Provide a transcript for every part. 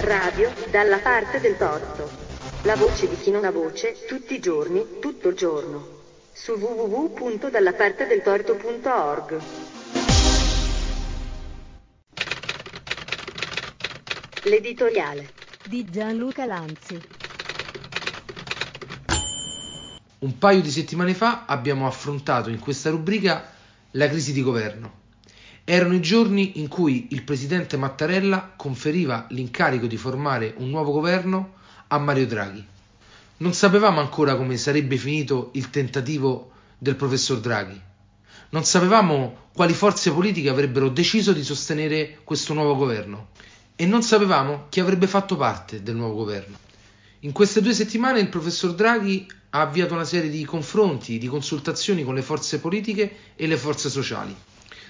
Radio dalla parte del torto. La voce di chi non ha voce, tutti i giorni, tutto il giorno. Su www.dallapartedeltorto.org. L'editoriale di Gianluca Lanzi. Un paio di settimane fa abbiamo affrontato in questa rubrica la crisi di governo. Erano i giorni in cui il presidente Mattarella conferiva l'incarico di formare un nuovo governo a Mario Draghi. Non sapevamo ancora come sarebbe finito il tentativo del professor Draghi. Non sapevamo quali forze politiche avrebbero deciso di sostenere questo nuovo governo e non sapevamo chi avrebbe fatto parte del nuovo governo. In queste due settimane il professor Draghi ha avviato una serie di confronti, di consultazioni con le forze politiche e le forze sociali.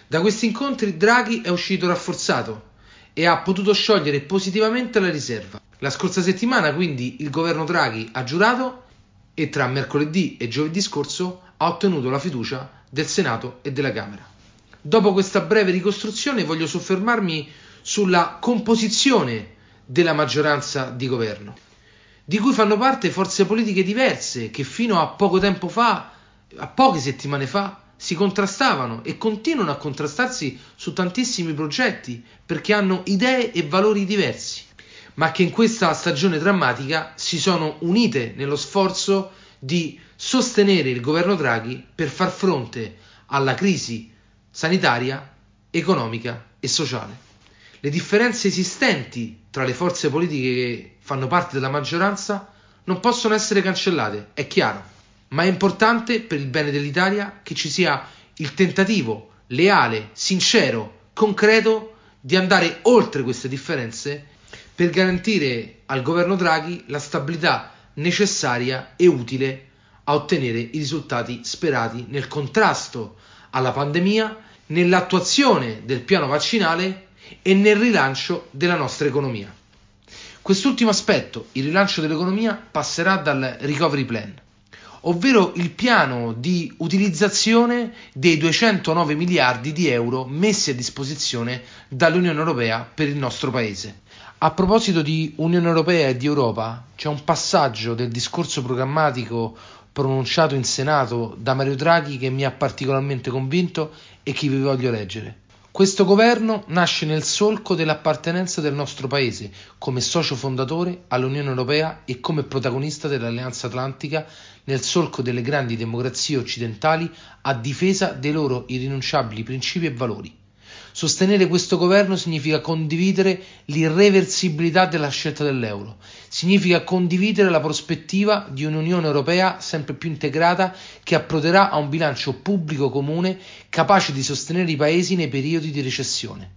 Da questi incontri Draghi è uscito rafforzato e ha potuto sciogliere positivamente la riserva. La scorsa settimana quindi il governo Draghi ha giurato e tra mercoledì e giovedì scorso ha ottenuto la fiducia del Senato e della Camera. Dopo questa breve ricostruzione voglio soffermarmi sulla composizione della maggioranza di governo, di cui fanno parte forze politiche diverse che fino a poco tempo fa, a poche settimane fa, si contrastavano e continuano a contrastarsi su tantissimi progetti perché hanno idee e valori diversi, ma che in questa stagione drammatica si sono unite nello sforzo di sostenere il governo Draghi per far fronte alla crisi sanitaria, economica e sociale. Le differenze esistenti tra le forze politiche che fanno parte della maggioranza non possono essere cancellate, è chiaro, ma è importante per il bene dell'Italia che ci sia il tentativo leale, sincero, concreto di andare oltre queste differenze per garantire al governo Draghi la stabilità necessaria e utile a ottenere i risultati sperati nel contrasto alla pandemia, nell'attuazione del piano vaccinale e nel rilancio della nostra economia. Quest'ultimo aspetto, il rilancio dell'economia, passerà dal Recovery Plan, ovvero il piano di utilizzazione dei 209 miliardi di euro messi a disposizione dall'Unione Europea per il nostro Paese. A proposito di Unione Europea e di Europa, c'è un passaggio del discorso programmatico pronunciato in Senato da Mario Draghi che mi ha particolarmente convinto e che vi voglio leggere. Questo governo nasce nel solco dell'appartenenza del nostro Paese come socio fondatore all'Unione Europea e come protagonista dell'Alleanza Atlantica nel solco delle grandi democrazie occidentali a difesa dei loro irrinunciabili principi e valori. Sostenere questo governo significa condividere l'irreversibilità della scelta dell'euro, significa condividere la prospettiva di un'Unione Europea sempre più integrata che approderà a un bilancio pubblico comune capace di sostenere i paesi nei periodi di recessione.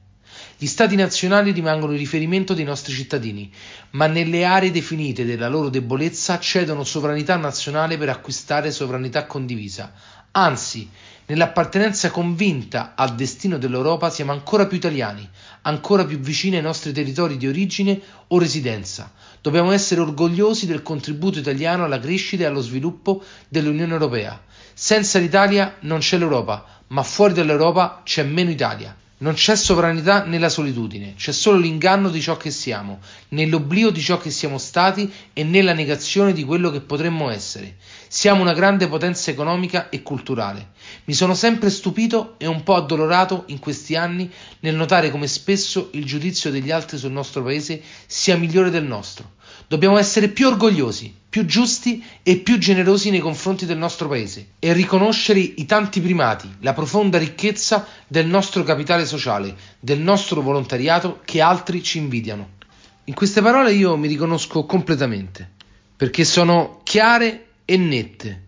Gli stati nazionali rimangono il riferimento dei nostri cittadini, ma nelle aree definite della loro debolezza cedono sovranità nazionale per acquistare sovranità condivisa. Anzi, Nell'appartenenza convinta al destino dell'Europa siamo ancora più italiani, ancora più vicini ai nostri territori di origine o residenza. Dobbiamo essere orgogliosi del contributo italiano alla crescita e allo sviluppo dell'Unione Europea. Senza l'Italia non c'è l'Europa, ma fuori dall'Europa c'è meno Italia. Non c'è sovranità nella solitudine, c'è solo l'inganno di ciò che siamo, nell'oblio di ciò che siamo stati e nella negazione di quello che potremmo essere. Siamo una grande potenza economica e culturale. Mi sono sempre stupito e un po' addolorato in questi anni nel notare come spesso il giudizio degli altri sul nostro paese sia migliore del nostro. Dobbiamo essere più orgogliosi, più giusti e più generosi nei confronti del nostro paese e riconoscere i tanti primati, la profonda ricchezza del nostro capitale sociale, del nostro volontariato che altri ci invidiano. In queste parole io mi riconosco completamente, perché sono chiare e nette,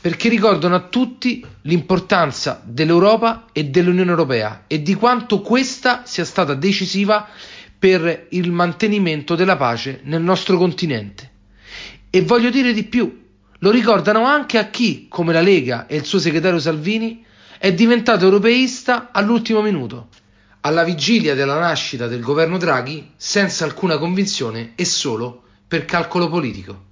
perché ricordano a tutti l'importanza dell'Europa e dell'Unione Europea e di quanto questa sia stata decisiva per il mantenimento della pace nel nostro continente. E voglio dire di più, lo ricordano anche a chi, come la Lega e il suo segretario Salvini, è diventato europeista all'ultimo minuto, alla vigilia della nascita del governo Draghi, senza alcuna convinzione e solo per calcolo politico.